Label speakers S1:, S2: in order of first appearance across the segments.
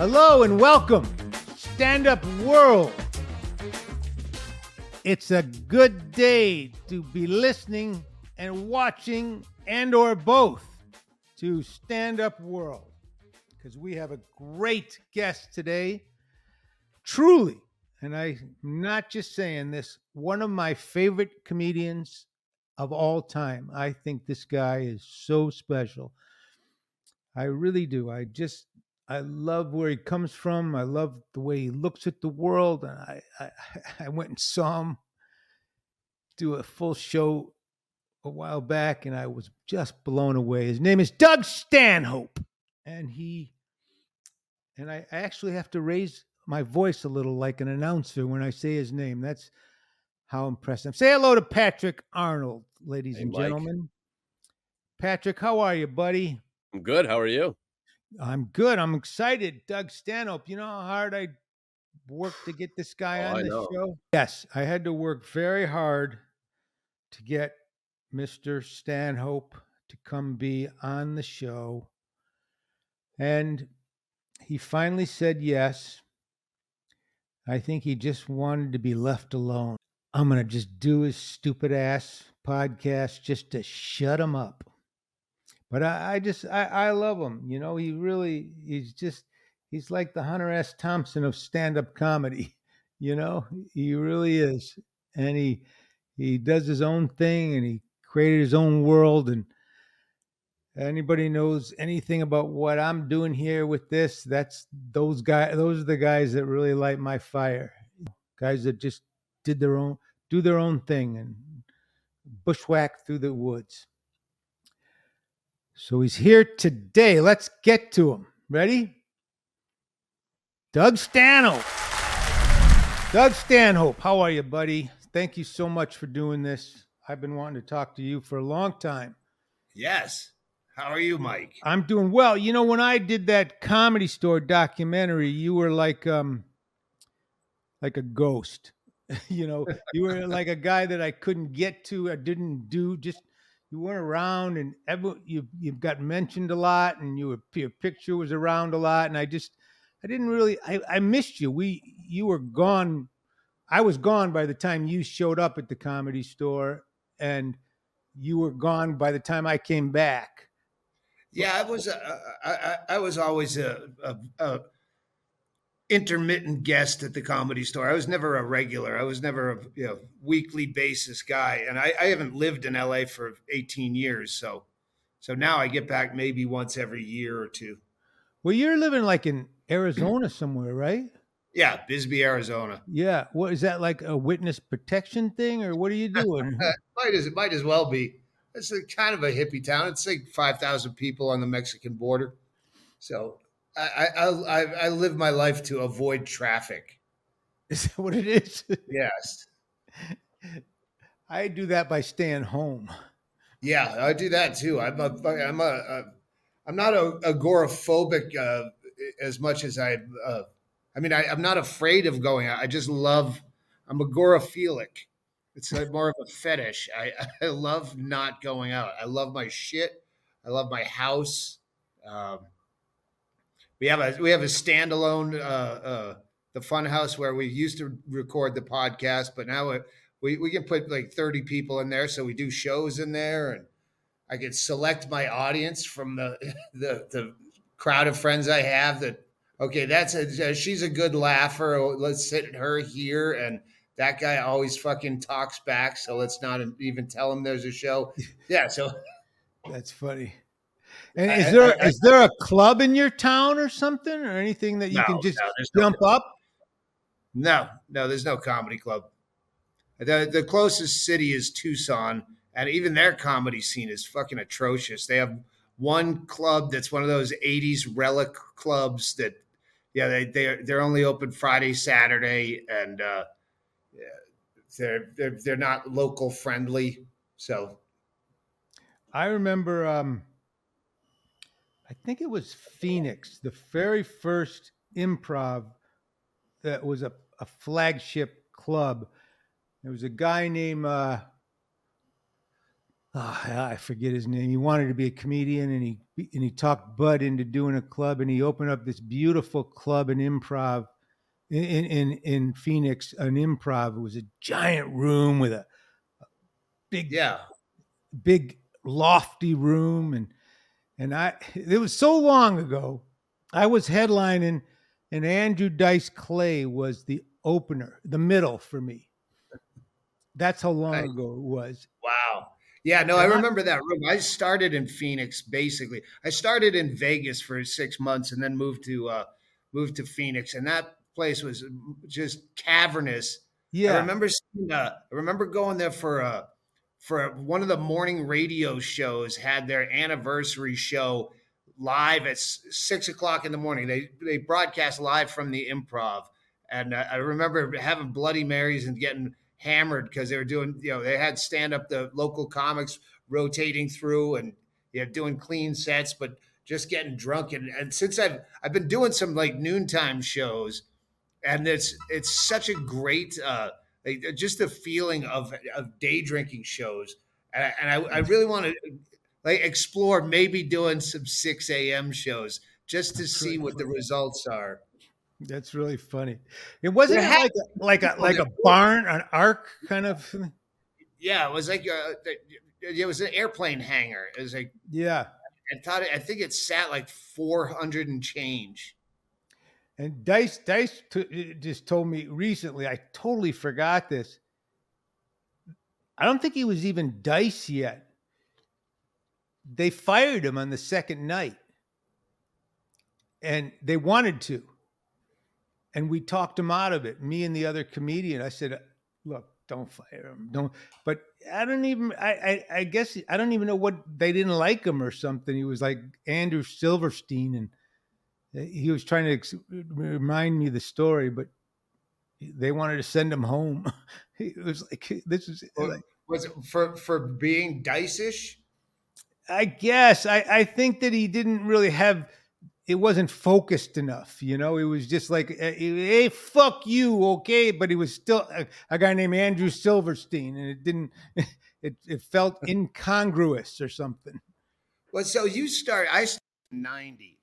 S1: Hello and welcome, Stand Up World. It's a good day to be listening and watching and or both to Stand Up World because we have a great guest today. Truly, and I'm not just saying this, one of my favorite comedians of all time. I think this guy is so special. I really do. I just I love where he comes from. I love the way he looks at the world. And I I, I went and saw him do a full show a while back, and I was just blown away. His name is Doug Stanhope, and he and I, I actually have to raise my voice a little like an announcer when I say his name. That's how impressive. Say hello to Patrick Arnold, ladies
S2: Hey,
S1: and
S2: Mike.
S1: gentlemen. Patrick, how are you, buddy?
S2: I'm good. How are you?
S1: I'm good. I'm excited. Doug Stanhope. You know how hard I worked to get this guy
S2: Oh,
S1: on the show? Yes, I had to work very hard to get Mr. Stanhope to come be on the show. And he finally said yes. I think he just wanted to be left alone. I'm going to just do his stupid ass podcast just to shut him up. But I, I just, I, I love him. You know, he really, he's just, he's like the Hunter S. Thompson of stand up comedy. You know, he really is. And he, he does his own thing and he created his own world. And anybody knows anything about what I'm doing here with this, that's those guys, those are the guys that really light my fire. Guys that just did their own, do their own thing and bushwhack through the woods. So he's here today. Let's get to him. Ready? Doug Stanhope. Doug Stanhope, how are you, buddy? Thank you so much for doing this. I've been wanting to talk to you for a long time.
S3: Yes. How are you, Mike?
S1: I'm doing well. You know, when I did that comedy store documentary, you were like um like a ghost. you know, you were like a guy that I couldn't get to, I didn't do just you weren't around and every, you you got mentioned a lot and you were your picture was around a lot and I just I didn't really I, I missed you. We you were gone. I was gone by the time you showed up at the comedy store and you were gone by the time I came back.
S3: Yeah, I was. Uh, I, I, I was always a, a, a intermittent guest at the comedy store. I was never a regular. I was never a you know, weekly basis guy, and I, I haven't lived in LA for 18 years. So, so now I get back maybe once every year or two.
S1: Well, you're living like in Arizona somewhere, right?
S3: Yeah, Bisbee, Arizona.
S1: Yeah. What is that like a witness protection thing or what are you doing?
S3: might as it might as well be. It's a kind of a hippie town. It's like 5,000 people on the Mexican border. So I I, I live my life to avoid traffic.
S1: is that what it is?
S3: Yes.
S1: I do that by staying home.
S3: Yeah, I do that too. I'm a, I'm a, a I'm not a, agoraphobic uh, as much as I. Uh, I mean, I, I'm not afraid of going out. I just love. I'm agoraphilic. It's like more of a fetish. I, I love not going out. I love my shit. I love my house. Um, we have a we have a standalone uh, uh, the fun house where we used to record the podcast, but now it, we we can put like 30 people in there, so we do shows in there, and I can select my audience from the the, the crowd of friends I have. That okay, that's a she's a good laugher. Oh, Let's sit her here, and that guy always fucking talks back, so let's not even tell him there's a show. Yeah, so
S1: That's funny. And
S3: I-
S1: is
S3: I-
S1: there is
S3: I-
S1: there a club in your town or something or anything that you
S3: No,
S1: can just
S3: no, there's no
S1: jump up?
S3: No, no, there's no comedy club. The the closest city is Tucson, and even their comedy scene is fucking atrocious. They have one club that's one of those '80s relic clubs that, yeah, they they they're only open Friday, Saturday, and uh, yeah, they're they're they're not local friendly. So
S1: I remember um I think it was Phoenix, the very first improv that was a, a flagship club. There was a guy named uh oh, I forget his name. He wanted to be a comedian, and he and he talked Budd into doing a club, and he opened up this beautiful club and improv in in in Phoenix. An improv. It was a giant room with a, a big
S3: Yeah.
S1: big lofty room and and I it was so long ago. I was headlining and Andrew Dice Clay was the opener, the middle for me. That's how long
S3: Right.
S1: ago it was.
S3: Wow. Yeah, no, I remember that room. I started in Phoenix basically. I started in Vegas for 6 months and then moved to uh moved to Phoenix and that place was just cavernous.
S1: Yeah.
S3: I remember seeing, uh, I remember going there for uh for one of the morning radio shows had their anniversary show live at six o'clock in the morning. They they broadcast live from the improv, and I remember having Bloody Marys and getting hammered because they were doing you know they had stand up the local comics rotating through and you know doing clean sets, but just getting drunk and, and since I've I've been doing some like noontime shows, and it's it's such a great uh like, uh, just the feeling of of day drinking shows, and I, and I, I really want to like explore maybe doing some six a.m. shows just to see what the results are.
S1: That's really funny. It wasn't
S3: It
S1: like a, like a like a barn, an ark kind of
S3: Yeah, it was like uh, a, it was an airplane hangar. It was like
S1: yeah.
S3: I thought I think it sat like four hundred and change.
S1: And Dice Dice t- just told me recently. I totally forgot this. I don't think he was even Dice yet. They fired him on the second night, and they wanted to. And we talked him out of it. Me and the other comedian. I said, "Look, don't fire him. Don't." But I don't even. I I, I guess I don't even know what they didn't like him or something. He was like Andrew Silverstein and he was trying to ex- remind me the story, but they wanted to send him home. it was like this is.
S3: Was it for for being dice-ish?
S1: I guess I I think that he didn't really have. It wasn't focused enough, you know. It was just like, eh, "Hey, fuck you," okay, but he was still a, a guy named Andrew Silverstein, and it didn't. It it felt incongruous or something.
S3: Well, so you start. I started in ninety.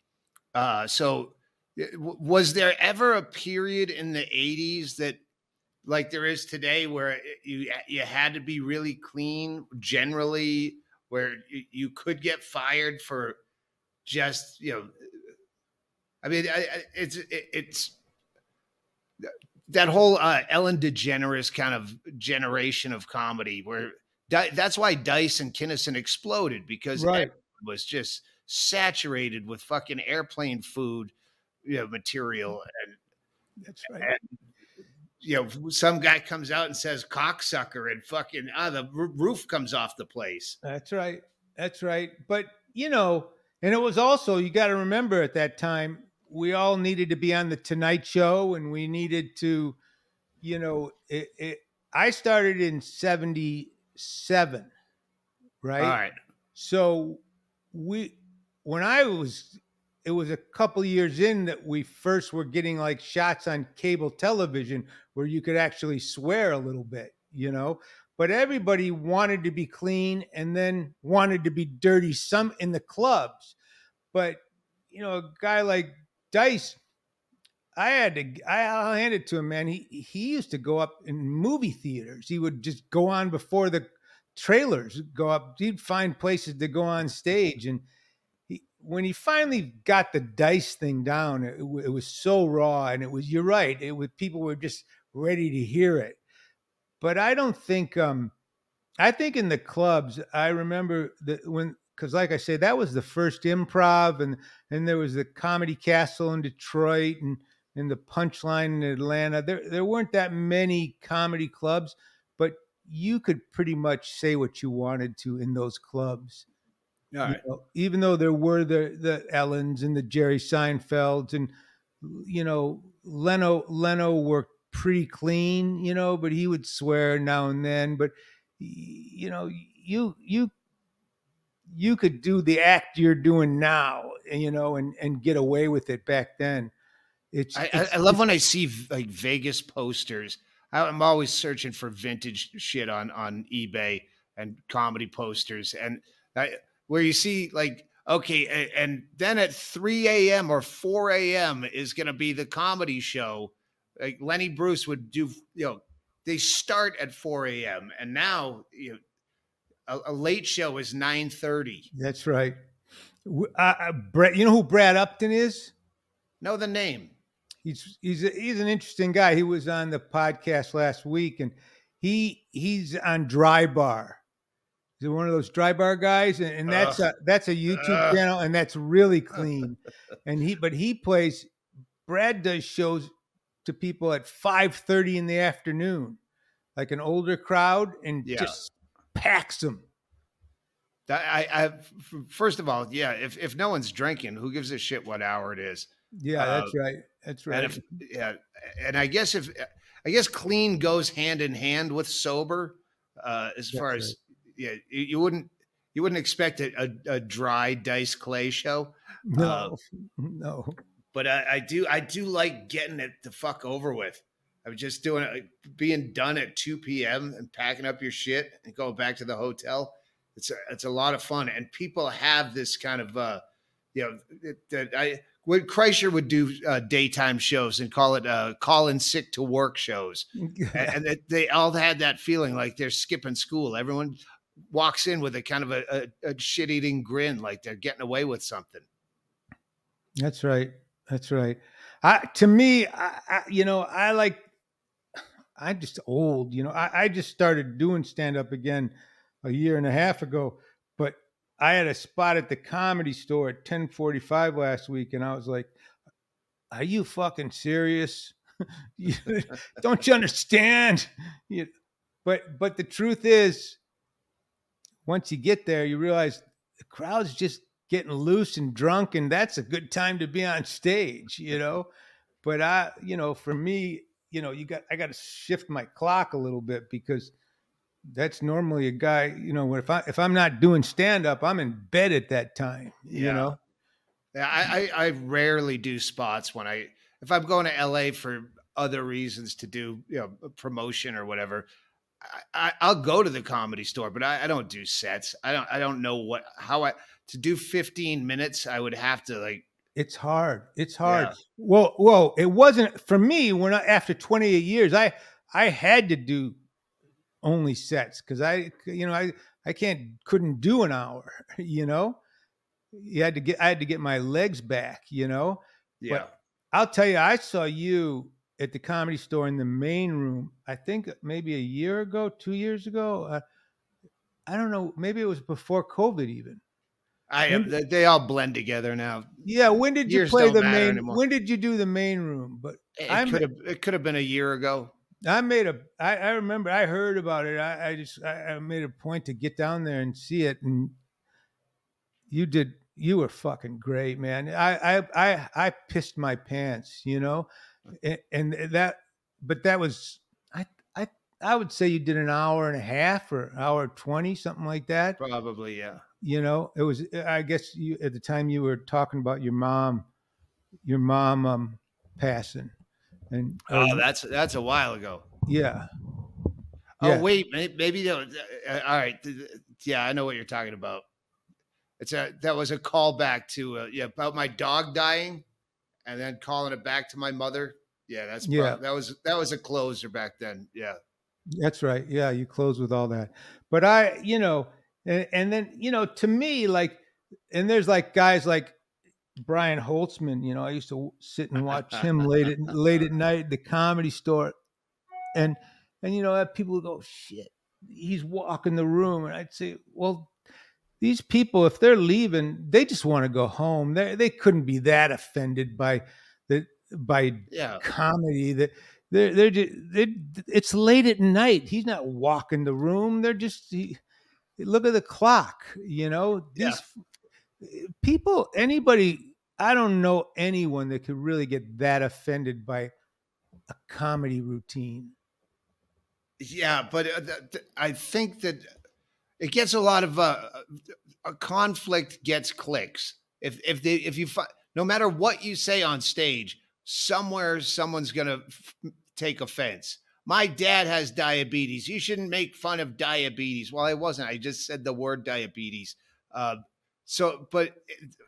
S3: Uh, so uh, was there ever a period in the eighties that, like there is today, where you you had to be really clean generally, where you, you could get fired for just you know. I mean, I, I- it's it, it's that whole uh, Ellen DeGeneres kind of generation of comedy where that's why Dice and Kinnison exploded because
S1: Right.
S3: was just saturated with fucking airplane food you know, material and
S1: That's right.
S3: you know some guy comes out and says cocksucker and fucking ah the r- roof comes off the place
S1: That's right. That's right. But you know, and it was also you got to remember at that time we all needed to be on the Tonight Show, and we needed to, you know, it. it I started in '77, right?
S3: all right
S1: So we, when I was, it was a couple years in that we first were getting like shots on cable television where you could actually swear a little bit, you know. But everybody wanted to be clean and then wanted to be dirty. Some in the clubs, but you know, a guy like Dice, I had to. I, I'll hand it to him, man. He he used to go up in movie theaters. He would just go on before the trailers go up. He'd find places to go on stage, and when he finally got the dice thing down, it, it was so raw, and it was. You're right. It was people were just ready to hear it, but I don't think. um I think in the clubs, I remember that when because like I said, that was the first improv, and and there was the Comedy Castle in Detroit, and and the Punchline in Atlanta. There there weren't that many comedy clubs, but you could pretty much say what you wanted to in those clubs.
S3: All
S1: you know, even though there were the the Ellens and the Jerry Seinfelds and you know Leno Leno worked pretty clean, you know, but he would swear now and then. But you know, you you you could do the act you're doing now, you know, and and get away with it back then. It's,
S3: I,
S1: it's-
S3: I love when I see like Vegas posters. I'm always searching for vintage shit on on eBay, and comedy posters, and I, where you see like okay, and, then at 3 a.m. or 4 a.m. is going to be the comedy show. Like Lenny Bruce would do, you know, they start at 4 a.m. and now you know, a, a late show is 9:30.
S1: That's right. Uh, uh, Brett, you know who Brad Upton is?
S3: Know the name?
S1: He's he's a, he's an interesting guy. He was on the podcast last week, and he he's on Dry Bar. He's one of those dry bar guys, and, and that's a that's a YouTube
S3: Ugh.
S1: channel, and that's really clean. and he but he plays. Brad does shows to people at five thirty in the afternoon, like an older crowd, and
S3: Yeah.
S1: just packs them.
S3: That- I, I first of all, yeah. If if no one's drinking, who gives a shit what hour it is?
S1: Yeah,
S3: Uh,
S1: that's right. That's right.
S3: And if yeah, and I guess if I guess clean goes hand in hand with sober, uh, as
S1: That's
S3: far as yeah, you, wouldn't you wouldn't expect a, a, a dry dice clay show,
S1: no, no.
S3: but I, I do I do like getting it the fuck over with. I'm just doing it, being done at 2 p.m. and packing up your shit and going back to the hotel. It's a, it's a lot of fun, and people have this kind of uh, you know it, I would Kreischer would do uh, daytime shows and call it uh, call in sick to work shows, and, and they all had that feeling like they're skipping school. Everyone walks in with a kind of a, a, a shit eating grin, like they're getting away with something.
S1: That's right. That's right. I, to me, I, I, you know, I like, I'm just old, you know, I, I just started doing stand up again a year and a half ago, but I had a spot at the comedy store at 1045 last week. And I was like, are you fucking serious? Don't you understand? You, but, but the truth is once you get there, you realize the crowd's just getting loose and drunk and that's a good time to be on stage you know but i you know for me you know you got i got to shift my clock a little bit because that's normally a guy you know if i if i'm not doing stand up i'm in bed at that time you
S3: Yeah.
S1: know
S3: Yeah, I, I I rarely do spots when I if I'm going to LA for other reasons to do you know promotion or whatever. I, I, I'll go to the comedy store, but I, I don't do sets. I don't I don't know what how I to do 15 minutes. I would have to like
S1: it's hard it's hard
S3: Yeah.
S1: well well it wasn't for me when i after 28 years i i had to do only sets because i you know i i can't couldn't do an hour you know you had to get i had to get my legs back you know
S3: yeah.
S1: I'll tell you, I saw you at the comedy store in the main room. I think maybe a year ago, two years ago. Uh, I don't know. Maybe it was before COVID, even.
S3: I
S1: when-
S3: they, all blend together now.
S1: Yeah. When did you
S3: Years
S1: play the main?
S3: anymore.
S1: When did you do the main room? But
S3: It
S1: I'm-
S3: could have it could have been a year ago.
S1: I made a. I, I remember. I heard about it. I, I just. I, I made a point to get down there and see it, and you did. You were fucking great, man. I. I. I. I pissed my pants. You know, and, and that. But that was. I. I. I would say you did an hour and a half or hour twenty, something like that.
S3: Probably, yeah.
S1: You know, it was. I guess you at the time you were talking about your mom, your mom um passing, and
S3: Oh, that's that's a while ago.
S1: yeah.
S3: Oh
S1: Yeah.
S3: wait, maybe that was, uh, all right. Yeah, I know what you're talking about. It's a that was a callback to uh, yeah about my dog dying, and then calling it back to my mother. Yeah, that's
S1: Yeah.
S3: that was that was a closer back then. Yeah,
S1: That's right. Yeah, you close with all that. But I, you know, and, and then, you know, to me, like, and there's like guys like Brian Holtzman, you know, I used to sit and watch him late at late at night at the comedy store. And and you know, people would go, shit, he's walking the room. And I'd say, Well, these people, if they're leaving, they just want to go home. They they couldn't be that offended by the by
S3: yeah.
S1: comedy that they're they're just they it's late at night. He's not walking the room. They're just he, look at the clock. You know
S3: Yeah.
S1: these people. Anybody, I don't know anyone that could really get that offended by a comedy routine.
S3: Yeah, but uh, I think that it gets a lot of uh, a conflict gets clicks. If if they if you fi- no matter what you say on stage, somewhere someone's gonna f- take offense. my dad has diabetes. You shouldn't make fun of diabetes. Well, I wasn't. I just said the word diabetes. Uh, so, but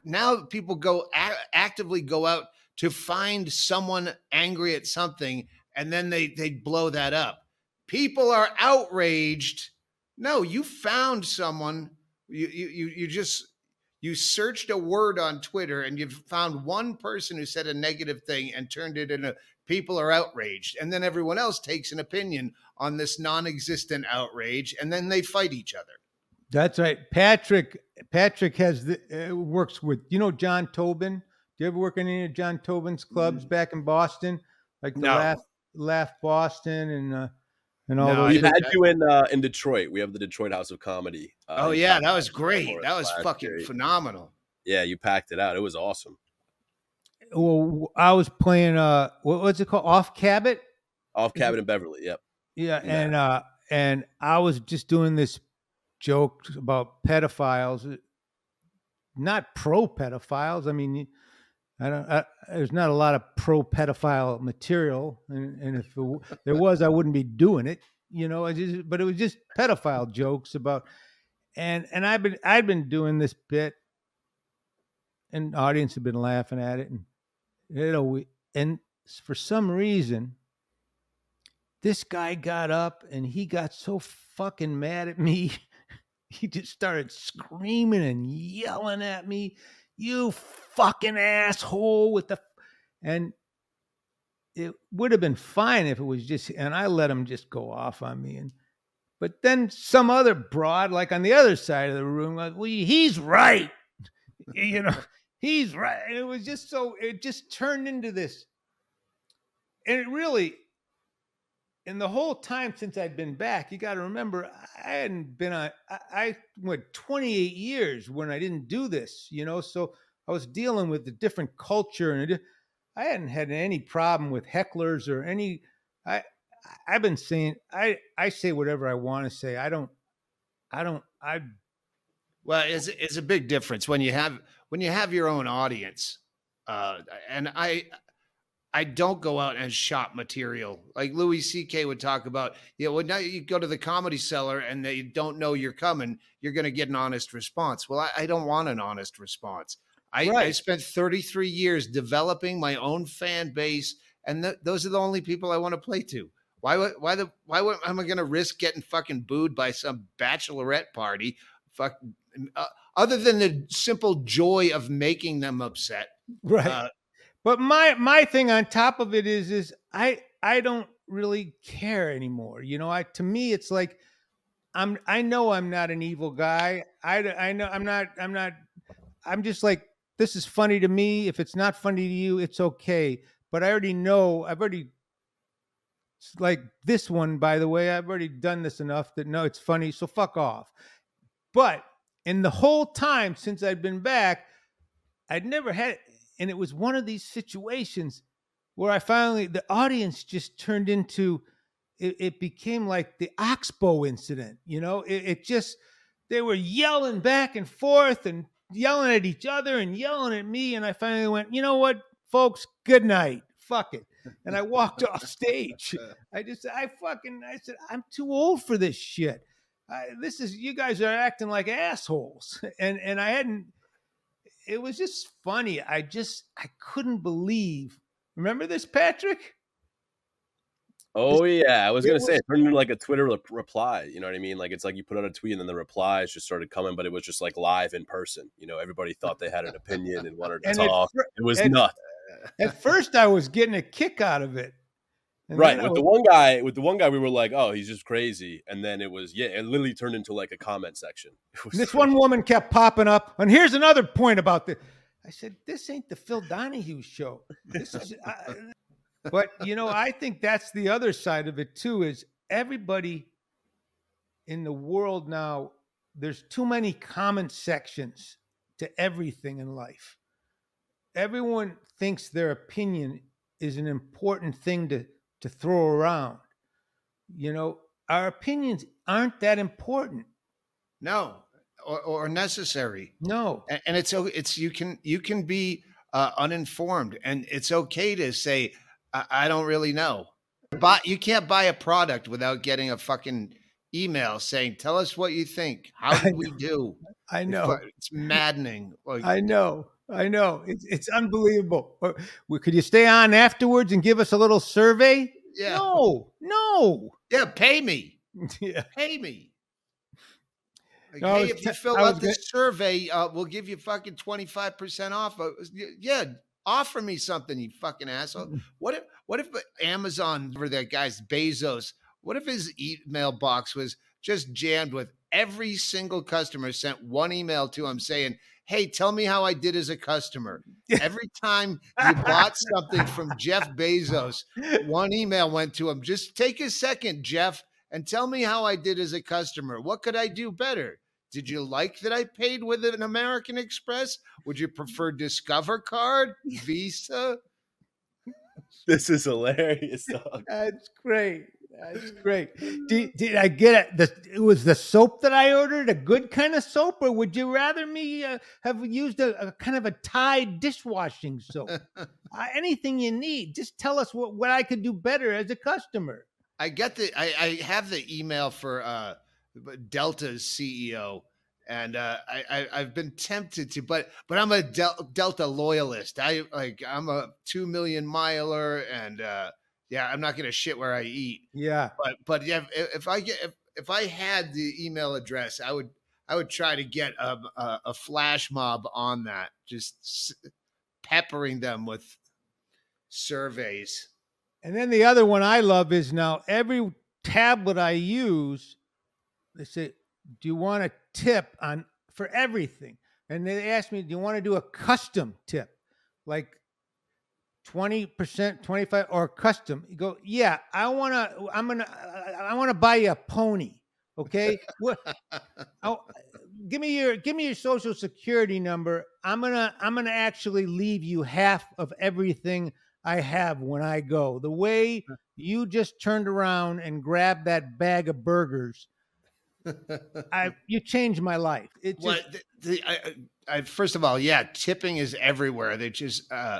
S3: now people go a- actively go out to find someone angry at something, and then they they blow that up. People are outraged. No, you found someone. You you you just you searched a word on Twitter and you've found one person who said a negative thing and turned it into people are outraged. And then everyone else takes an opinion on this non existent outrage and then they fight each other.
S1: That's right. Patrick Patrick has the uh, works with you know John Tobin. Do you ever work in any of John Tobin's clubs mm. back in Boston? Like the no. Laugh Laugh Boston and uh, and all no, those.
S2: We had you in uh, in Detroit. We have the Detroit House of Comedy.
S3: Uh, oh yeah, that was great. That was fucking year. phenomenal.
S2: Yeah, you packed it out. It was awesome.
S1: Well, I was playing. Uh, what was it called? Off Cabot.
S2: Off Cabot in Beverly. Yep.
S1: Yeah, yeah, and uh, and I was just doing this joke about pedophiles, not pro pedophiles. I mean, I don't. I, there's not a lot of pro pedophile material, and, and if it, there was, I wouldn't be doing it. You know, I just, but it was just pedophile jokes about, and and I've been I've been doing this bit, and audience have been laughing at it, and you know, and for some reason, this guy got up and he got so fucking mad at me. he just started screaming and yelling at me you fucking asshole with the and it would have been fine if it was just and I let him just go off on me and but then some other broad like on the other side of the room like well he's right. You know he's right. And it was just so it just turned into this and it really and the whole time since I'd been back, you got to remember, I hadn't been on, I, I, went 28 years when I didn't do this, you know, so I was dealing with a different culture and I hadn't had any problem with hecklers or any, I, I've been saying, I, I say whatever I want to say. I don't, I don't, I.
S3: Well, it's, it's a big difference when you have, when you have your own audience. Uh, and I, I don't go out and shop material. Like Louis C.K. would talk about, you know, when now you go to the comedy cellar and they don't know you're coming, you're going to get an honest response. Well, I, I don't want an honest response. I, right. I, spent 33 years developing my own fan base, and th- those are the only people I want to play to. Why? Why the? Why am I going to risk getting fucking booed by some bachelorette party? Fuck. Uh, other than the simple joy of making them upset,
S1: right? Uh, but my my thing on top of it is is I I don't really care anymore. You know, I to me it's like I'm I know I'm not an evil guy. I I know I'm not I'm not I'm just like this is funny to me. If it's not funny to you, it's okay. But I already know I've already like this one by the way, I've already done this enough that no it's funny, so fuck off. But in the whole time since I'd been back, I'd never had and it was one of these situations where I finally, the audience just turned into, it, it became like the Oxbow incident. You know, it, it just, they were yelling back and forth and yelling at each other and yelling at me. And I finally went, you know what, folks, good night. Fuck it. And I walked off stage. I just, I fucking, I said, I'm too old for this shit. I, this is, you guys are acting like assholes. And, and I hadn't, it was just funny. I just I couldn't believe. Remember this, Patrick?
S2: Oh this, yeah, I was gonna was, say it turned into like a Twitter re- reply. You know what I mean? Like it's like you put out a tweet and then the replies just started coming, but it was just like live in person. You know, everybody thought they had an opinion and wanted to talk. At, it was
S1: at,
S2: nuts.
S1: At first, I was getting a kick out of it.
S2: And right. With was, the one guy, with the one guy, we were like, "Oh, he's just crazy," and then it was, yeah, it literally turned into like a comment section.
S1: This crazy. one woman kept popping up, and here's another point about this. I said, "This ain't the Phil Donahue show." This is, I, but you know, I think that's the other side of it too. Is everybody in the world now? There's too many comment sections to everything in life. Everyone thinks their opinion is an important thing to to throw around. You know, our opinions aren't that important.
S3: No, or, or necessary.
S1: No,
S3: and, and, it's it's you can you can be uh, uninformed, and it's okay to say I, I don't really know. But you can't buy a product without getting a fucking email saying, "Tell us what you think. How did we do?"
S1: I know.
S3: fu- It's maddening. Like,
S1: I know. I know. It's it's unbelievable. Or, could you stay on afterwards and give us a little survey?
S3: yeah,
S1: No, no.
S3: yeah. Pay me.
S1: yeah.
S3: Pay me. Like,
S1: No,
S3: hey, if you fill out this survey, uh, we'll give you fucking twenty five percent off. Uh, Yeah, offer me something, you fucking asshole.
S1: Mm.
S3: What if what if Amazon or that guy's Bezos? What if his email box was just jammed with every single customer sent one email to him saying, "Hey, tell me how I did as a customer." Every time you bought something from Jeff Bezos, one email went to him. Just take a second, Jeff, and tell me how I did as a customer. What could I do better? Did you like that I paid with an American Express? Would you prefer Discover Card, Visa?
S2: This is hilarious, dog.
S1: That's great. That's great. Did, did I get it? The, it was the soap that I ordered, a good kind of soap, or would you rather me uh, have used a, a kind of a Tide dishwashing soap? uh, anything you need, just tell us what, what I could do better as a customer.
S3: I get the I, I have the email for uh Delta's CEO and uh I, I I've been tempted to but but I'm a Del- Delta loyalist. I like I'm a 2 million miler and uh yeah, I'm not going to shit where I eat.
S1: Yeah.
S3: But but yeah, if, if I get if, if I had the email address, I would I would try to get a a, a flash mob on that, just s- peppering them with surveys.
S1: And then the other one I love is now every tablet I use, they say, "Do you want a tip on for everything?" And they ask me, "Do you want to do a custom tip, like twenty percent, twenty five, or custom?" You go, "Yeah, I want to. I'm gonna. I, I want to buy you a pony. Okay, what? Oh, give me your give me your social security number. I'm gonna I'm gonna actually leave you half of everything." I have when I go. The way you just turned around and grabbed that bag of burgers, I you changed my life. It just,
S3: What the, the, I, I- first of all, yeah, tipping is everywhere. They just, uh,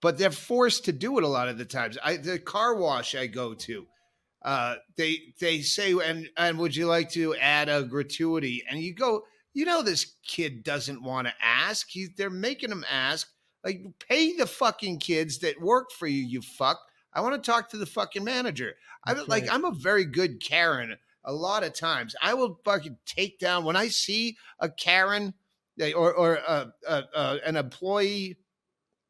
S3: but they're forced to do it a lot of the times. I the car wash I go to, uh, they they say, and and would you like to add a gratuity? And you go, you know, this kid doesn't want to ask. He, they're making him ask. Like, pay the fucking kids that work for you. You fuck. I want to talk to the fucking manager. I
S1: That's
S3: like. I'm a very good Karen a lot of times I will fucking take down when I see a Karen eh, or or uh, uh, uh, an employee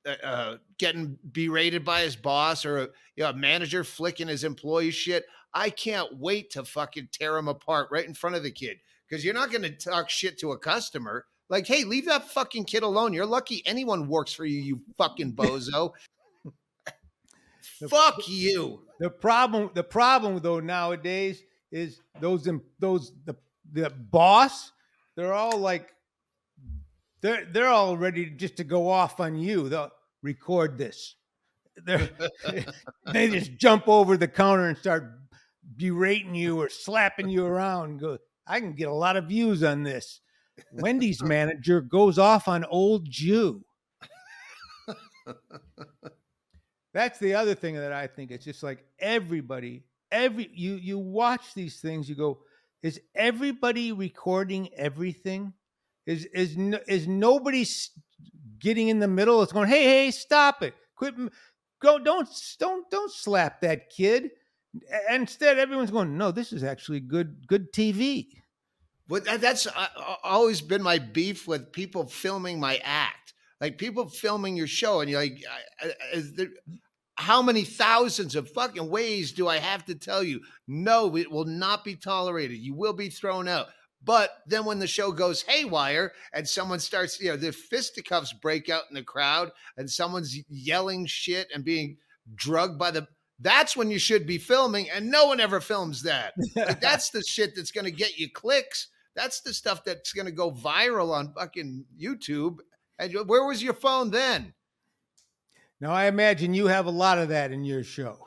S3: uh, uh, getting berated by his boss or a, you know, a manager flicking his employee shit. I can't wait to fucking tear him apart right in front of the kid because you're not going to talk shit to a customer. Like, hey, leave that fucking kid alone. You're lucky anyone works for you, you fucking bozo. Fuck you.
S1: the problem the problem though nowadays is those those the the boss they're all like they're they're all ready just to go off on you. They'll record this. They're, just jump over the counter and start berating you or slapping you around. And go, I can get a lot of views on this. Wendy's manager goes off on old Jew. That's the other thing that I think it's just like everybody, every you you watch these things, you go, is everybody recording everything? Is is no, is nobody getting in the middle? It's going, hey hey, stop it, quit, go, don't don't don't slap that kid. Instead, everyone's going, no, this is actually good good TV.
S3: But that, that's uh, always been my beef with people filming my act. Like people filming your show, and you're like, there, how many thousands of fucking ways do I have to tell you? No, it will not be tolerated. You will be thrown out. But then when the show goes haywire and someone starts, you know, the fisticuffs break out in the crowd and someone's yelling shit and being drugged by the that's when you should be filming and no one ever films that. Like that's the shit that's going to get you clicks. That's the stuff that's going to go viral on fucking YouTube. And where was your phone then?
S1: Now, I imagine you have a lot of that in your show.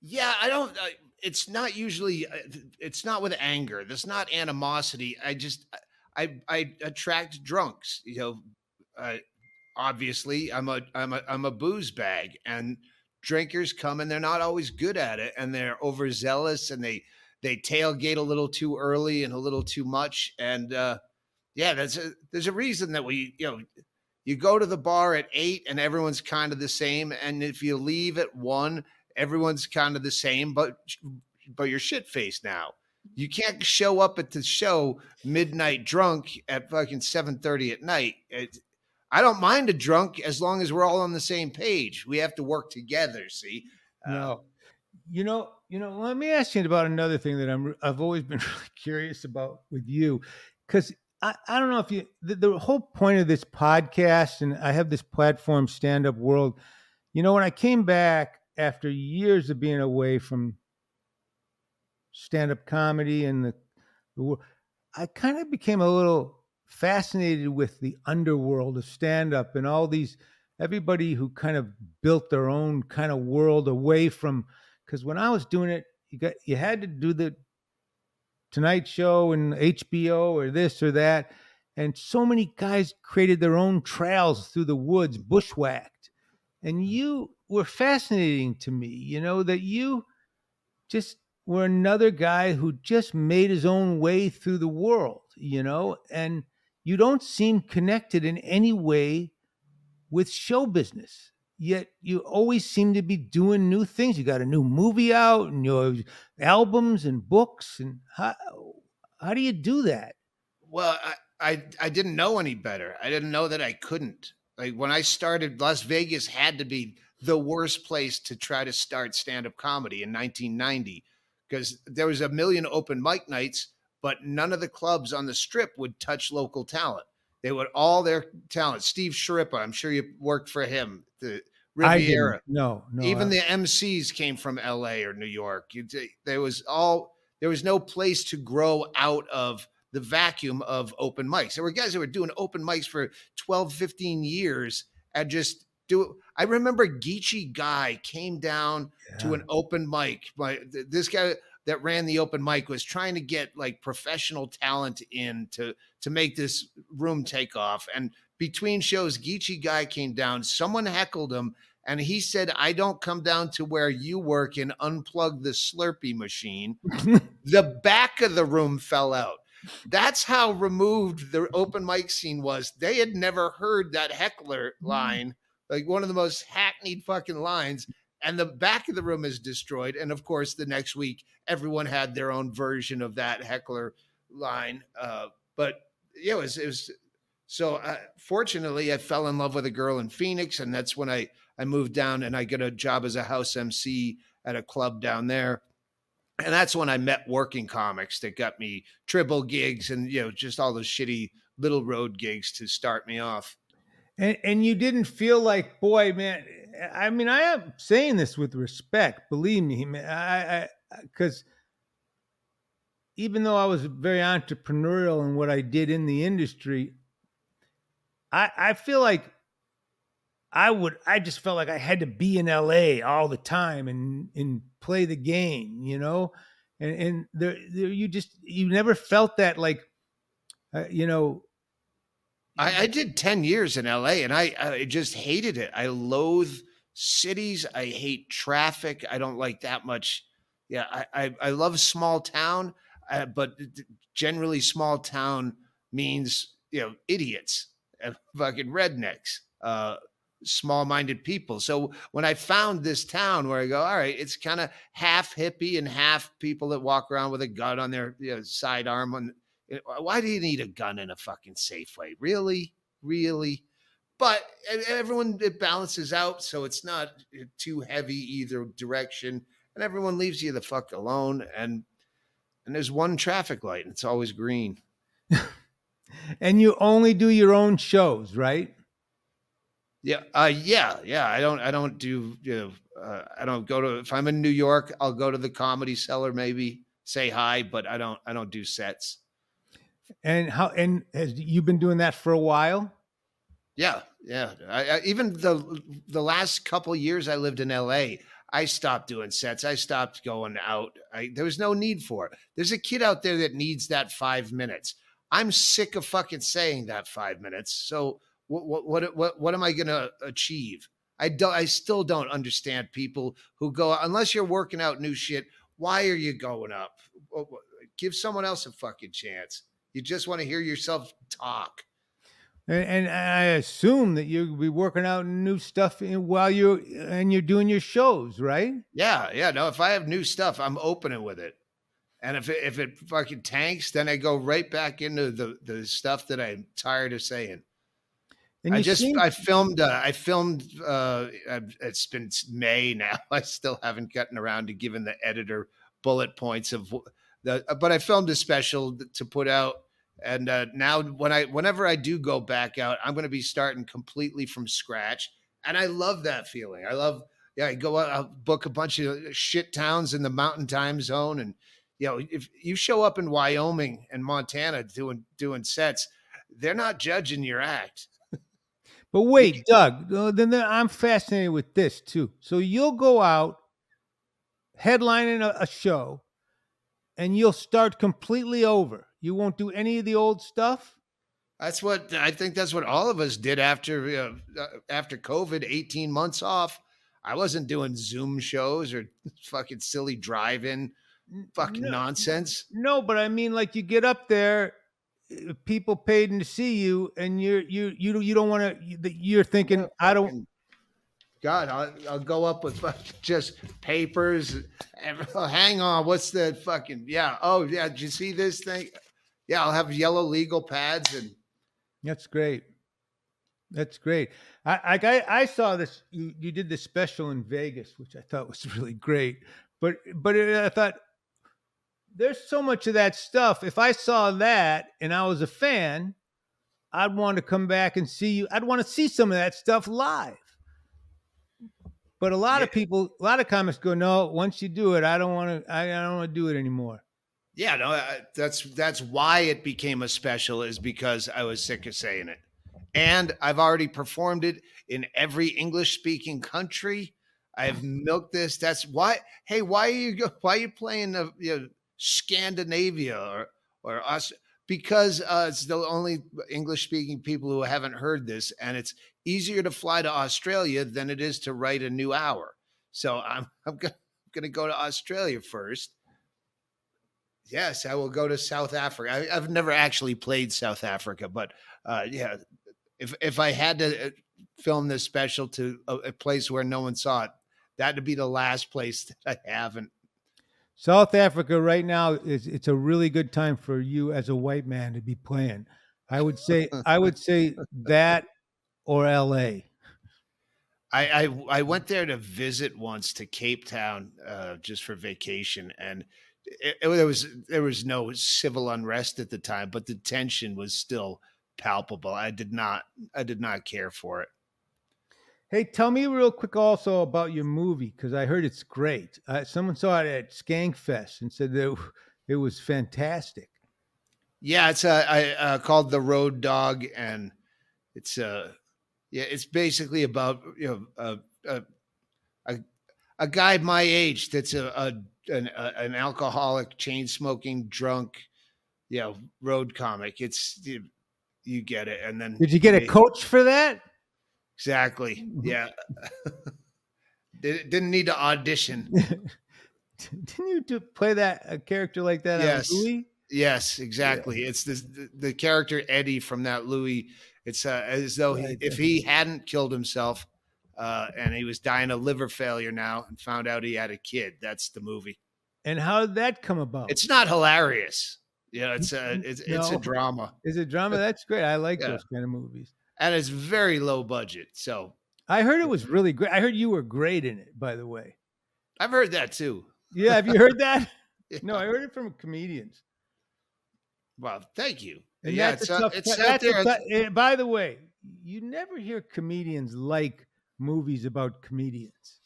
S3: Yeah, I don't. It's not usually. Uh, it's not with anger. There's not animosity. I just. I I attract drunks. You know, uh, obviously I'm a I'm a I'm a booze bag, and drinkers come and they're not always good at it and they're overzealous and they they tailgate a little too early and a little too much and uh yeah that's a, there's a reason that we you know you go to the bar at eight and everyone's kind of the same and if you leave at one everyone's kind of the same but but you're shit faced now you can't show up at the show midnight drunk at fucking 7:30 at night. It, I don't mind a drunk as long as we're all on the same page. We have to work together, see?
S1: Uh, no. You know, you know, let me ask you about another thing that I'm I've always been really curious about with you cuz I, I don't know if you the, the whole point of this podcast and I have this platform stand up world. You know, when I came back after years of being away from stand up comedy and the, the I kind of became a little fascinated with the underworld of stand up and all these everybody who kind of built their own kind of world away from because when I was doing it, you got you had to do the Tonight Show and HBO or this or that, and so many guys created their own trails through the woods, bushwhacked, and you were fascinating to me. You know that you just were another guy who just made his own way through the world, you know, and you don't seem connected in any way with show business. Yet you always seem to be doing new things. You got a new movie out and your albums and books. And how, how do you do that?
S3: Well, I, I, I didn't know any better. I didn't know that I couldn't. Like when I started, Las Vegas had to be the worst place to try to start stand up comedy in 1990 because there was a million open mic nights, but none of the clubs on the strip would touch local talent. They would all their talent. Steve Schirripa, I'm sure you worked for him. The Riviera.
S1: No, no.
S3: Even the MCs came from L.A. or New York. You, there was all. There was no place to grow out of the vacuum of open mics. There were guys that were doing open mics for 12, 15 years and just do I remember Geechy Guy came down yeah. to an open mic. My this guy that ran the open mic was trying to get like professional talent in to to make this room take off. And between shows, Geechy Guy came down. Someone heckled him, and he said, "I don't come down to where you work and unplug the Slurpee machine." the back of the room fell out. That's how removed the open mic scene was. They had never heard that heckler mm. line like one of the most hackneyed fucking lines. And the back of the room is destroyed. And of course, the next week, everyone had their own version of that heckler line. Uh, but yeah, it was, it was so uh, fortunately, I fell in love with a girl in Phoenix, and that's when I I moved down and I got a job as a house MC at a club down there. And that's when I met working comics that got me triple gigs and you know just all those shitty little road gigs to start me off.
S1: And and you didn't feel like, boy, man. I mean, I am saying this with respect. Believe me, man. I because even though I was very entrepreneurial in what I did in the industry, I I feel like I would. I just felt like I had to be in L.A. all the time and and play the game, you know. And and there, there you just you never felt that like, uh, you know,
S3: I, I, did 10 years in LA and I, I just hated it. I loathe cities. I hate traffic. I don't like that much. Yeah, I, I, I love small town, uh, but generally small town means, you know, idiots and fucking rednecks, uh, small minded people. So when I found this town where I go, all right, it's kind of half hippie and half people that walk around with a gun on their you know, sidearm on why do you need a gun in a fucking Safeway? Really? Really? But everyone, it balances out. So it's not eh, too heavy either direction. And everyone leaves you the fuck alone. And, and there's one traffic light and it's always green.
S1: and you only do your own shows, right?
S3: Yeah, uh, yeah, yeah. I don't, I don't do, you know, uh, I don't go to. If I'm in New York, I'll go to the Comedy Cellar, maybe say hi, but I don't, I don't do sets.
S1: And how and has you been doing that for a while?
S3: Yeah, yeah. I, I, even the the last couple years I lived in L.A., I stopped doing sets. I stopped going out. I, there was no need for it. There's a kid out there that needs that five minutes. I'm sick of fucking saying that five minutes. So what what what what, what am I going to achieve? I don't. I still don't understand people who go unless you're working out new shit. Why are you going up? Give someone else a fucking chance. You just want to hear yourself talk.
S1: And, and I assume that you'll be working out new stuff while you're and you're doing your shows, right?
S3: Yeah, yeah. No, if I have new stuff, I'm opening with it. And if it, if it fucking tanks, then I go right back into the the stuff that I'm tired of saying. And I just I filmed uh, I filmed uh, it's been May now. I still haven't gotten around to giving the editor bullet points of the but I filmed a special to put out and uh, now when I whenever I do go back out, I'm going to be starting completely from scratch and I love that feeling. I love yeah, I go out, I'll book a bunch of shit towns in the mountain time zone and you know, if you show up in Wyoming and Montana doing doing sets, they're not judging your act.
S1: But wait, Doug, then I'm fascinated with this too. So you'll go out headlining a, a show and you'll start completely over. You won't do any of the old stuff?
S3: That's what I think that's what all of us did after uh, after COVID, 18 months off. I wasn't doing Zoom shows or fucking silly drive-in fucking no, nonsense.
S1: No, but I mean, like you get up there, eh, people paid to see you, and you're you you you don't want to. You're thinking, I don't.
S3: God, I'll, I'll go up with just papers. Oh, hang on, what's the fucking yeah? Oh yeah, did you see this thing? Yeah, I'll have yellow legal pads and.
S1: That's great. That's great. I I, I saw this. You, you did this special in Vegas, which I thought was really great. But but it, I thought there's so much of that stuff. If I saw that and I was a fan, I'd want to come back and see you. I'd want to see some of that stuff live. But a lot yeah. of people, a lot of comics go, no. Once you do it, I don't want to. I, I don't want to do it anymore.
S3: Yeah, no, that's that's why it became a special is because I was sick of saying it, and I've already performed it in every English speaking country. I've milked this. That's why. Hey, why are you why are you playing the you know, Scandinavia or or us because uh, it's the only English speaking people who haven't heard this, and it's easier to fly to Australia than it is to write a new hour. So I'm I'm going to go to Australia first. Yes, I will go to South Africa. I, have never actually played South Africa, but uh, yeah, if if I had to uh, film this special to a, a place where no one saw it, that would be the last place that I haven't
S1: South Africa right now is it's a really good time for you as a white man to be playing. I would say I would say that or L.A.
S3: I, I, I went there to visit once to Cape Town uh, just for vacation, and it, it, there was there was no civil unrest at the time, but the tension was still palpable. I did not I did not care for it.
S1: Hey, tell me real quick also about your movie because I heard it's great. Uh, someone saw it at Skankfest and said that it was fantastic.
S3: Yeah, it's uh, I, uh, called The Road Dog, and it's uh, yeah, it's basically about you know a a, a, a guy my age that's a, a an, a, an alcoholic, chain smoking, drunk, you know, road comic. It's you, you get it, and then
S1: did you get a coach for that?
S3: Exactly. Mm-hmm. Yeah. Didn't need to audition.
S1: Didn't you do, play that a character like that?
S3: Yes. Louie? Yes, exactly. Yeah. It's the, the character Eddie from that Louie. It's uh, as though he, if he hadn't killed himself, uh, and he was dying of liver failure now, and found out he had a kid. That's the movie.
S1: And how did that come about?
S3: It's not hilarious. Yeah, it's a it's, no. it's a drama.
S1: Is it drama? That's great. I like yeah. those kind of movies
S3: and it's very low budget. So
S1: I heard it was really great. I heard you were great in it, by the way.
S3: I've heard that too.
S1: Yeah, have you heard that? yeah. No, I heard it from comedians.
S3: Well, thank you.
S1: And yeah, it's, tough, it's out there. Eh, by the way, you never hear comedians like movies about comedians.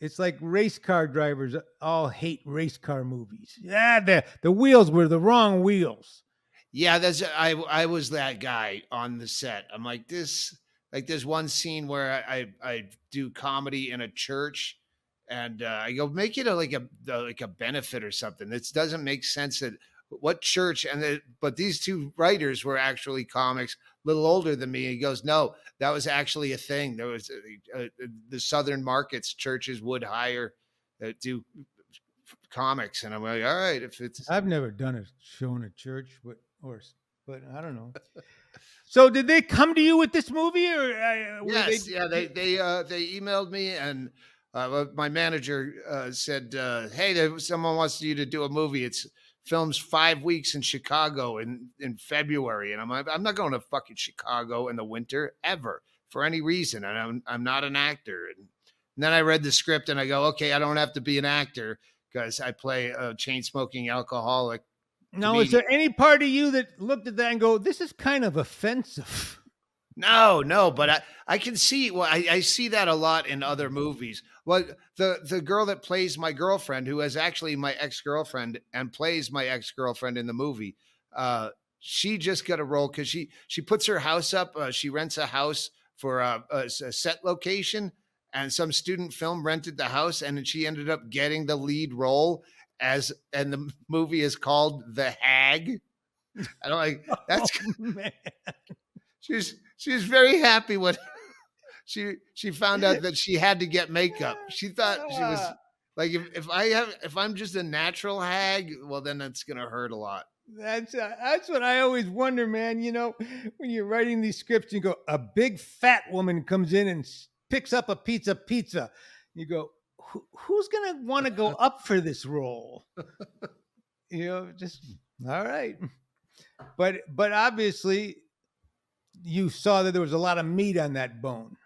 S1: It's like race car drivers all hate race car movies. Yeah, the the wheels were the wrong wheels.
S3: Yeah, that's I I was that guy on the set. I'm like this like there's one scene where I I, I do comedy in a church and uh, I go make it a, like a, a like a benefit or something. This doesn't make sense that what church and the, but these two writers were actually comics a little older than me. He goes no that was actually a thing. There was uh, uh, the southern markets churches would hire uh, do comics. And i'm like all right if it's
S1: I've never done a show in a church, but or but I don't know. So did they come to you with this movie, or uh,
S3: yes
S1: they,
S3: yeah they they uh they emailed me and uh, my manager uh, said uh, hey there, someone wants you to do a movie. It's films five weeks in chicago in in february and i'm like i'm not going to fucking chicago in the winter ever for any reason and i'm, I'm not an actor and, then i read the script and i go okay i don't have to be an actor because i play a chain smoking alcoholic
S1: now? Is there any part of you that looked at that and go, "This is kind of offensive"?
S3: No, no, but I, I can see well, I, I see that a lot in other movies. Well, the the girl that plays my girlfriend, who is actually my ex girlfriend and plays my ex girlfriend in the movie, uh, she just got a role because she she puts her house up. Uh, she rents a house for a set location, and some student film rented the house, and she ended up getting the lead role as, and the movie is called The Hag. I don't like, that's
S1: Oh, man.
S3: she's she's very happy when she she found out that she had to get makeup. She thought she was like if, if I have if I'm just a natural hag, well then that's gonna hurt a lot.
S1: That's uh, that's what I always wonder, man. You know, when you're writing these scripts, you go, a big fat woman comes in and picks up a pizza, pizza. You go, who's gonna want to go up for this role? You know, just all right. But but obviously, you saw that there was a lot of meat on that bone.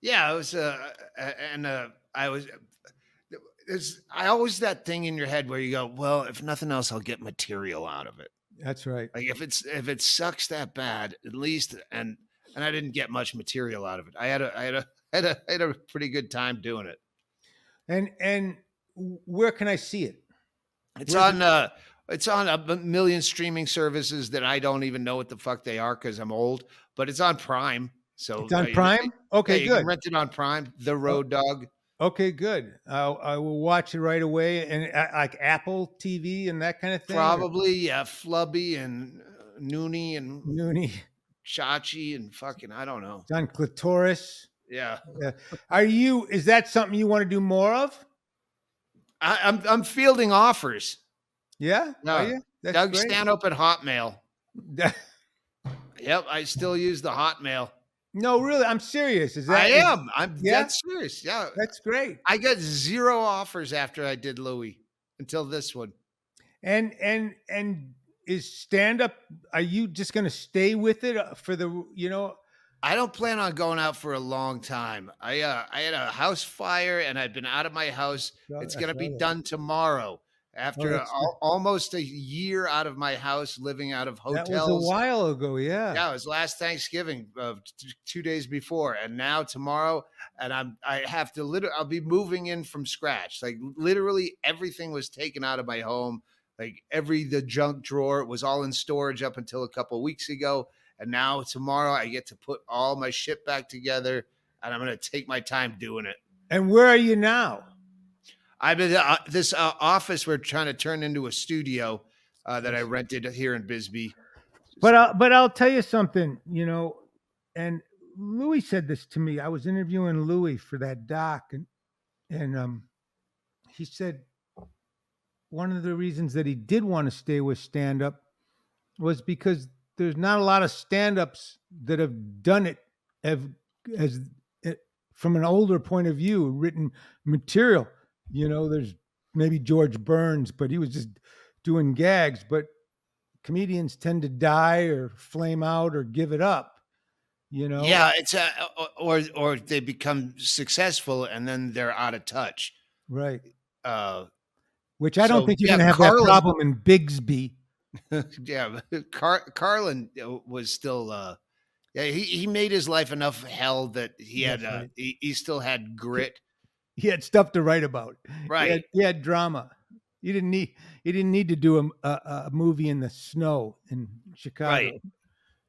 S3: Yeah, it was uh a- and uh I was there's I always that thing in your head where you go, well, if nothing else, I'll get material out of it.
S1: That's right.
S3: Like if it's if it sucks that bad, at least and and I didn't get much material out of it. I had a I had a I had a, I had a pretty good time doing it.
S1: And and where can I see it?
S3: It's on uh it's on a million streaming services that I don't even know what the fuck they are because I'm old, but it's on Prime. So
S1: It's
S3: uh,
S1: on
S3: you-
S1: Prime.
S3: yeah,
S1: Okay,
S3: you
S1: good.
S3: can rent on Prime. The Road Dog.
S1: Okay, good. Uh, I will watch it right away. And uh, like Apple TV and that kind of thing. or
S3: Probably, yeah, Flubby and uh, Noonie and
S1: Noonie.
S3: Chachi and fucking I don't know.
S1: It's on Clitoris.
S3: Yeah,
S1: Are you? Is that something you want to do more of?
S3: I, I'm I'm fielding offers.
S1: Yeah.
S3: No,
S1: Are you?
S3: Doug
S1: great.
S3: stand up at Hotmail. Yep, I still use the Hotmail.
S1: no, really, I'm serious. Is that?
S3: I am. I'm
S1: Yeah?
S3: serious. Yeah,
S1: that's great.
S3: I got zero offers after I did Louie until this one.
S1: And and and is stand up? Are you just going to stay with it uh, for the? You know.
S3: I don't plan on going out for a long time. I uh, I had a house fire and I've been out of my house. It's gonna be done tomorrow. After
S1: Oh,
S3: al- almost a year out of my house, living out of
S1: That
S3: hotels.
S1: was a while ago. Yeah.
S3: Yeah, it was last Thanksgiving, uh, t- two days before, and now tomorrow, and I'm I have to literally I'll be moving in from scratch. Like literally everything was taken out of my home. Like every the junk drawer was all in storage up until a couple weeks ago, and now tomorrow I get to put all my shit back together, and I'm gonna take my time doing it.
S1: And where are you now?
S3: I've been uh, this uh, office we're trying to turn into a studio uh, that I rented here in Bisbee.
S1: But I'll, but I'll tell you something, you know, and Louis said this to me. I was interviewing Louis for that doc, and and um, he said one of the reasons that he did want to stay with stand up was because there's not a lot of stand ups that have done it have, as eh, from an older point of view, written material. You know, there's maybe George Burns, but he was just doing gags. But comedians tend to die or flame out or give it up. You know,
S3: Yeah, it's a, or or they become successful and then they're out of touch.
S1: right.
S3: Uh,
S1: Which I don't think you're
S3: yeah,
S1: going to have
S3: Carlin-
S1: that problem in Bigsby.
S3: yeah, Car- Carlin uh, was still. Uh, yeah, he, he made his life enough hell that he had. Uh, he, he still had grit.
S1: He had stuff to write about. He
S3: Right.
S1: had, he had drama. You didn't need. You didn't need to do a, a, a movie in the snow in Chicago.
S3: Right.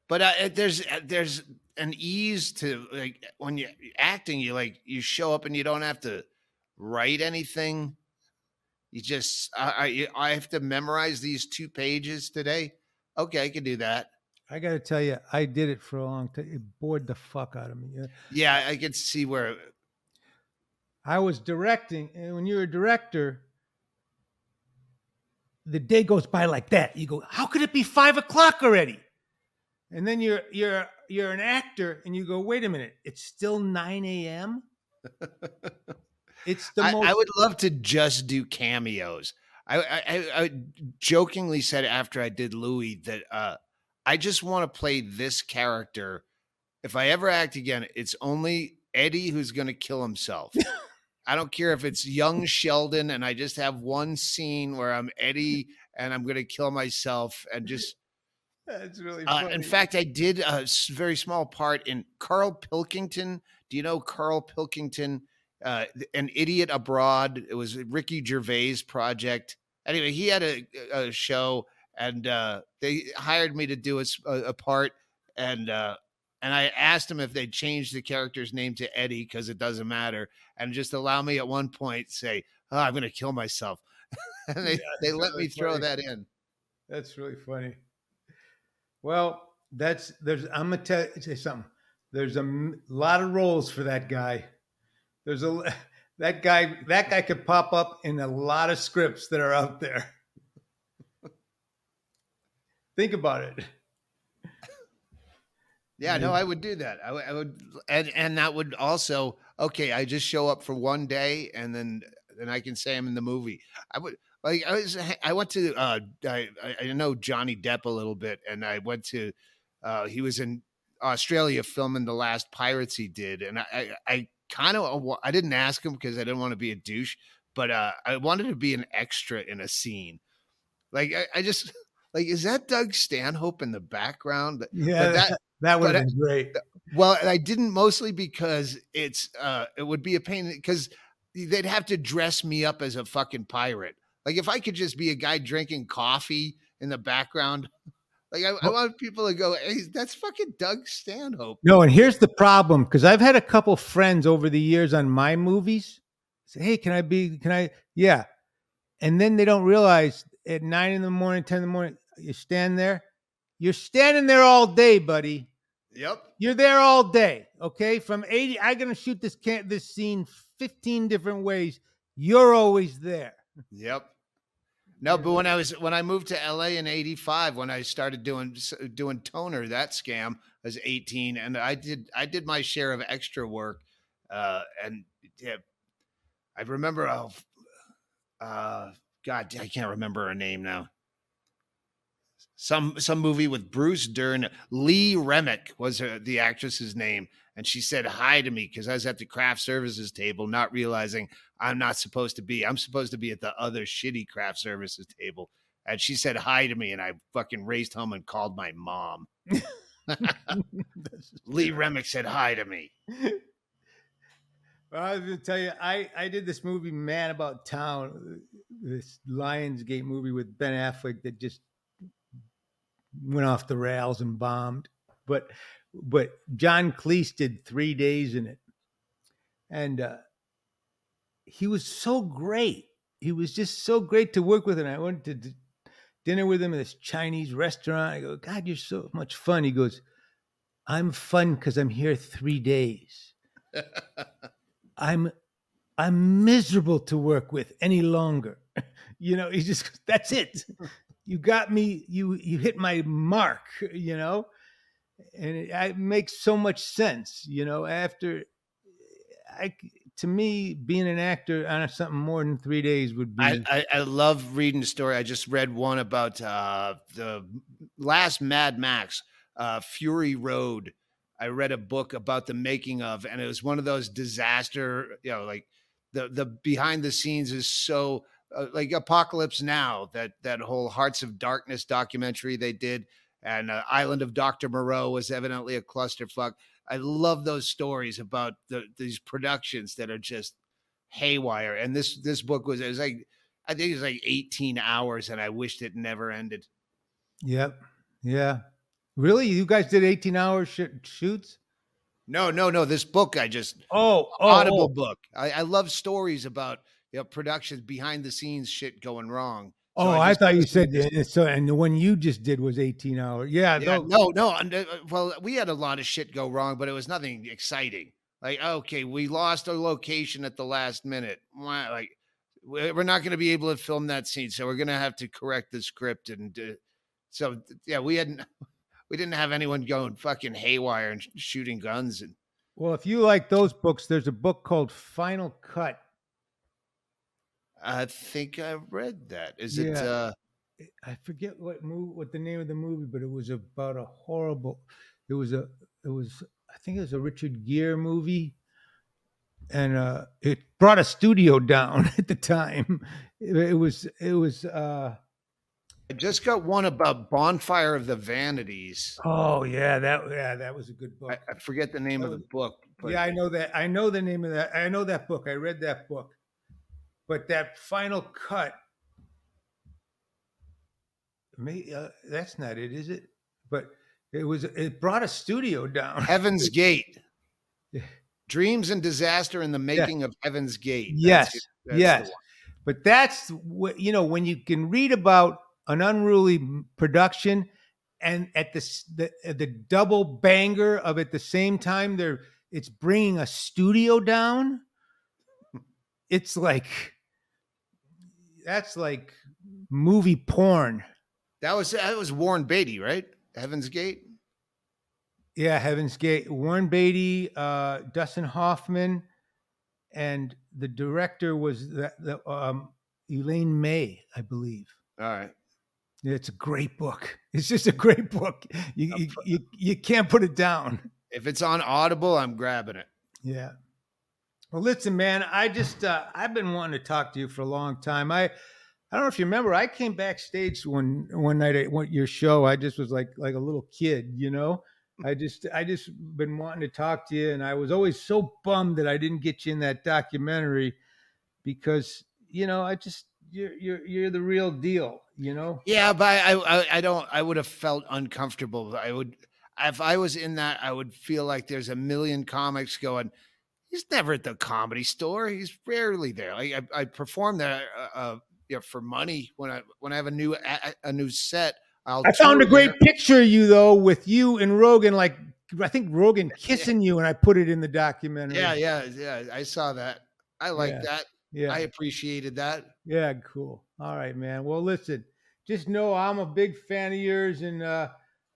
S3: But uh, uh, there's uh, there's an ease to like when you're acting. You like you show up and you don't have to write anything. You just I I, I have to memorize these two pages today. Okay, I can do that.
S1: I got to tell you, I did it for a long time. It bored the fuck out of me.
S3: Yeah, I can see where
S1: I was directing, and when you're a director, the day goes by like that. You go, how could it be five o'clock already? And then you're you're you're an actor, and you go, wait a minute, it's still nine a.m. it's the
S3: I,
S1: most.
S3: I would love to just do cameos. I, I, I jokingly said after I did Louie that uh, I just want to play this character. If I ever act again, it's only Eddie who's going to kill himself. I don't care if it's young Sheldon and I just have one scene where I'm Eddie and I'm going to kill myself and just.
S1: That's really
S3: Uh, in fact, I did a very small part in Carl Pilkington. Do you know Carl Pilkington? Uh, an idiot abroad. It was Ricky Gervais project. Anyway, he had a, a show, and uh, they hired me to do a part. And uh, and I asked him if they'd change the character's name to Eddie because it doesn't matter, and just allow me at one point say, "Oh, I'm going to kill myself," and they
S1: Yeah,
S3: they let
S1: really
S3: me throw
S1: funny.
S3: that in.
S1: That's really funny. Well, that's there's. I'm gonna tell you say something. There's a lot of roles for that guy. There's a that guy. That guy could pop up in a lot of scripts that are out there. Think about it.
S3: Yeah, no, I would do that. I, would- I would, and and that would also okay. I just show up for one day, and then then I can say I'm in the movie. I would like I was I went to uh I I I know Johnny Depp a little bit, and I went to uh he was in Australia filming the last Pirates he did, and I I, I kind of I didn't ask him because I didn't want to be a douche, but uh I wanted to be an extra in a scene. Like I, I just like is that Doug Stanhope in the background?
S1: Yeah,
S3: that-
S1: that, that would
S3: but
S1: have been great.
S3: Well, I didn't mostly because it's uh it would be a pain because they'd have to dress me up as a fucking pirate. Like if I could just be a guy drinking coffee in the background, like I, I want people to go, "Hey, that's fucking Doug Stanhope."
S1: No, and here's the problem because I've had a couple friends over the years on my movies say, "Hey, can I be? Can I? Yeah," and then they don't realize at nine in the morning, ten in the morning, you stand there. You're standing there all day, buddy.
S3: Yep.
S1: You're there all day. Okay, from eighty, I'm gonna shoot this can this scene fifteen different ways. You're always there.
S3: Yep. No, but when I was when I moved to LA in '85, when I started doing doing toner, that scam I was 18, and I did I did my share of extra work, uh, and yeah, I remember, oh, uh, God, I can't remember her name now. Some some movie with Bruce Dern, Lee Remick was her, the actress's name, and she said hi to me because I was at the craft services table, not realizing I'm not supposed to be. I'm supposed to be at the other shitty craft services table. And she said hi to me, and I fucking raced home and called my mom. Lee Remick said hi to me.
S1: Well, I was gonna tell you, I I did this movie, Man About Town, uh, this Lionsgate movie with Ben Affleck that just went off the rails and bombed. But but John Cleese did three days in it, and uh, he was so great. He was just so great to work with, and I went to d- dinner with him at this Chinese restaurant. I go, God, you're so much fun. He goes, I'm fun because I'm here three days. I'm I'm miserable to work with any longer. you know, he just that's it. You got me. You you hit my mark. You know, and it, it makes so much sense. You know, after I to me being an actor on something more than three days would be.
S3: I, I, I love reading the story. I just read one about uh, the last Mad Max, uh, Fury Road. I read a book about the making of, and it was one of those disaster, you know, like the the behind the scenes is so uh, like Apocalypse Now, that that whole Hearts of Darkness documentary they did, and uh, Island of Doctor Moreau was evidently a clusterfuck. I love those stories about the, these productions that are just haywire. And this this book was it was like I think it was like 18 hours, and I wished it never ended.
S1: Yep. Yeah. Really? You guys did 18 hour sh- shoots?
S3: No, no, no. This book I just
S1: Oh, oh,
S3: Audible
S1: oh.
S3: book. I, I love stories about you know, productions behind the scenes shit going wrong.
S1: Oh,
S3: I
S1: I, thought you said that- so, and the one you just did was 18 hours. Yeah,
S3: Yeah,
S1: no,
S3: no, no. and, uh, Well, we had a lot of shit go wrong, but it was nothing exciting. Like, okay, we lost our location at the last minute. Like, we- we're not going to be able to film that scene, so we're going to have to correct the script. And uh, so, yeah, we hadn't, we didn't have anyone going fucking haywire and sh- shooting guns. And
S1: Well, if you like those books, there's a book called Final Cut.
S3: I think I read that. Is it? Uh
S1: I forget what movie, what the name of the movie, but it was about a horrible. It was a. It was. I think it was a Richard Gere movie, and uh, it brought a studio down at the time. It, it was. It was. uh
S3: I just got one about Bonfire of the Vanities.
S1: Oh yeah, that yeah that was a good book.
S3: I, I forget the name of the book. But
S1: yeah, I know that. I know the name of that. I know that book. I read that book. But that final cut, may, uh, that's not it, is it? But it was. It brought a studio down.
S3: Heaven's Gate. Dreams and disaster in the making of Heaven's Gate. That's
S1: Yes.
S3: That's
S1: yes. But that's what you know when you can read about an unruly production, and at the the uh, the double banger of at the same time they're it's bringing a studio down. It's like that's like movie porn.
S3: That was that was Warren Beatty, right? Heaven's Gate.
S1: Yeah, Heaven's Gate. Warren Beatty, uh, Dustin Hoffman, and the director was the, the um, Elaine May, I believe.
S3: All right.
S1: It's a great book. It's just a great book. You, you, you, you can't put it down.
S3: If it's on Audible, I'm grabbing it.
S1: Yeah. Well, listen, man, I just, uh, I've been wanting to talk to you for a long time. I, I don't know if you remember, I came backstage one, one night at one, your show. I just was like, like a little kid, you know? I just, I just been wanting to talk to you. And I was always so bummed that I didn't get you in that documentary because, you know, I just, you're, you're, you're the real deal, you know?
S3: Yeah, but I, I, I don't. I would have felt uncomfortable. I would, if I was in that, I would feel like there's a million comics going. He's never at the comedy store. He's rarely there. Like I, I perform there, uh, uh, you know, for money when I when I have a new a, a new set. I'll
S1: I found a great
S3: there.
S1: picture of you though with you and Rogan, like I think Rogan kissing you, and I put it in the documentary.
S3: Yeah, yeah, yeah. I saw that. I like
S1: Yeah.
S3: that.
S1: yeah,
S3: I appreciated that.
S1: yeah. Cool. All right, man. Well, listen, just know I'm a big fan of yours, and uh,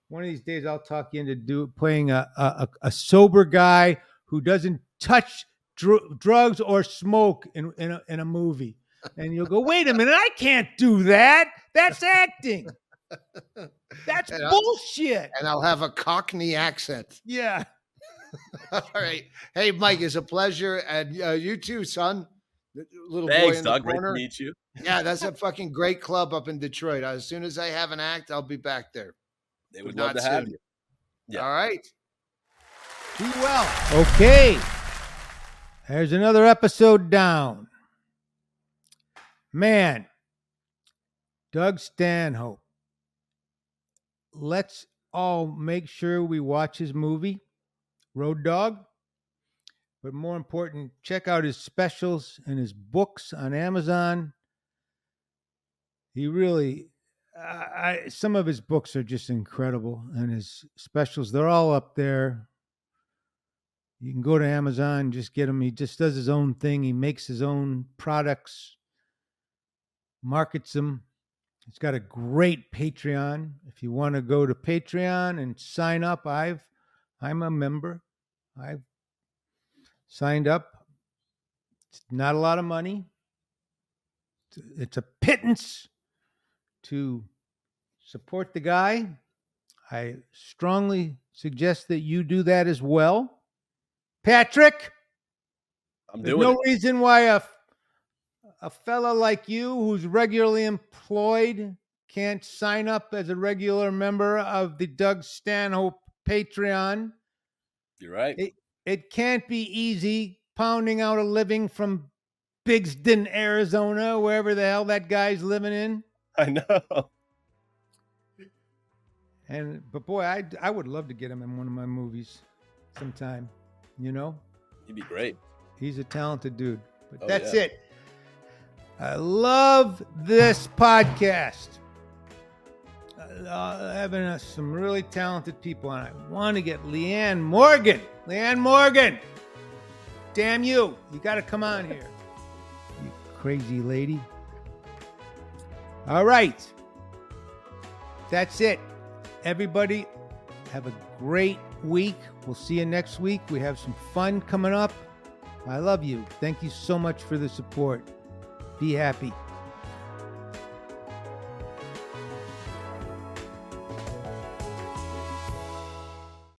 S1: one of these days I'll talk you into do playing a, a- a sober guy who doesn't touch dr- drugs or smoke in in a, in a movie, and you'll go, wait a minute, I can't do that. That's acting. That's
S3: And I'll-
S1: bullshit.
S3: And I'll have a Cockney accent.
S1: Yeah.
S3: All right. Hey, Mike, it's a pleasure. And uh, you too, son. The Little boy
S2: Thanks,
S3: in the
S2: Doug. Great to meet you.
S3: Yeah, that's a fucking great club up in Detroit. As soon as I have an act, I'll be back there.
S2: They
S3: But
S2: would love
S3: not
S2: to have you. Yeah.
S3: All right.
S1: Be well. Okay. There's another episode down. Man, Doug Stanhope. Let's all make sure we watch his movie, Road Dog. But more important, check out his specials and his books on Amazon. He really, I, some of his books are just incredible, and his specials, they're all up there. You can go to Amazon, and just get him. He just does his own thing. He makes his own products, markets them. He's got a great Patreon. If you want to go to Patreon and sign up, I've I'm a member. I've signed up. It's not a lot of money. It's- It's a pittance to support the guy. I strongly suggest that you do that as well. Patrick,
S2: I'm
S1: there's
S2: doing
S1: no
S2: it.
S1: reason why a a fella like you who's regularly employed can't sign up as a regular member of the Doug Stanhope Patreon.
S2: You're right.
S1: It- It can't be easy pounding out a living from Bigston, Arizona, wherever the hell that guy's living in.
S2: I know.
S1: And but boy, I I would love to get him in one of my movies sometime. You know,
S2: He'd be great.
S1: he's a talented dude. But
S2: Oh,
S1: that's
S2: yeah.
S1: it. I love this podcast. Uh, having uh, some really talented people, and I want to get Leanne Morgan. Leanne Morgan, damn you! You got to come on here, you crazy lady. All right, that's it. Everybody, have a great week. We'll see you next week. We have some fun coming up. I love you. Thank you so much for the support. Be happy.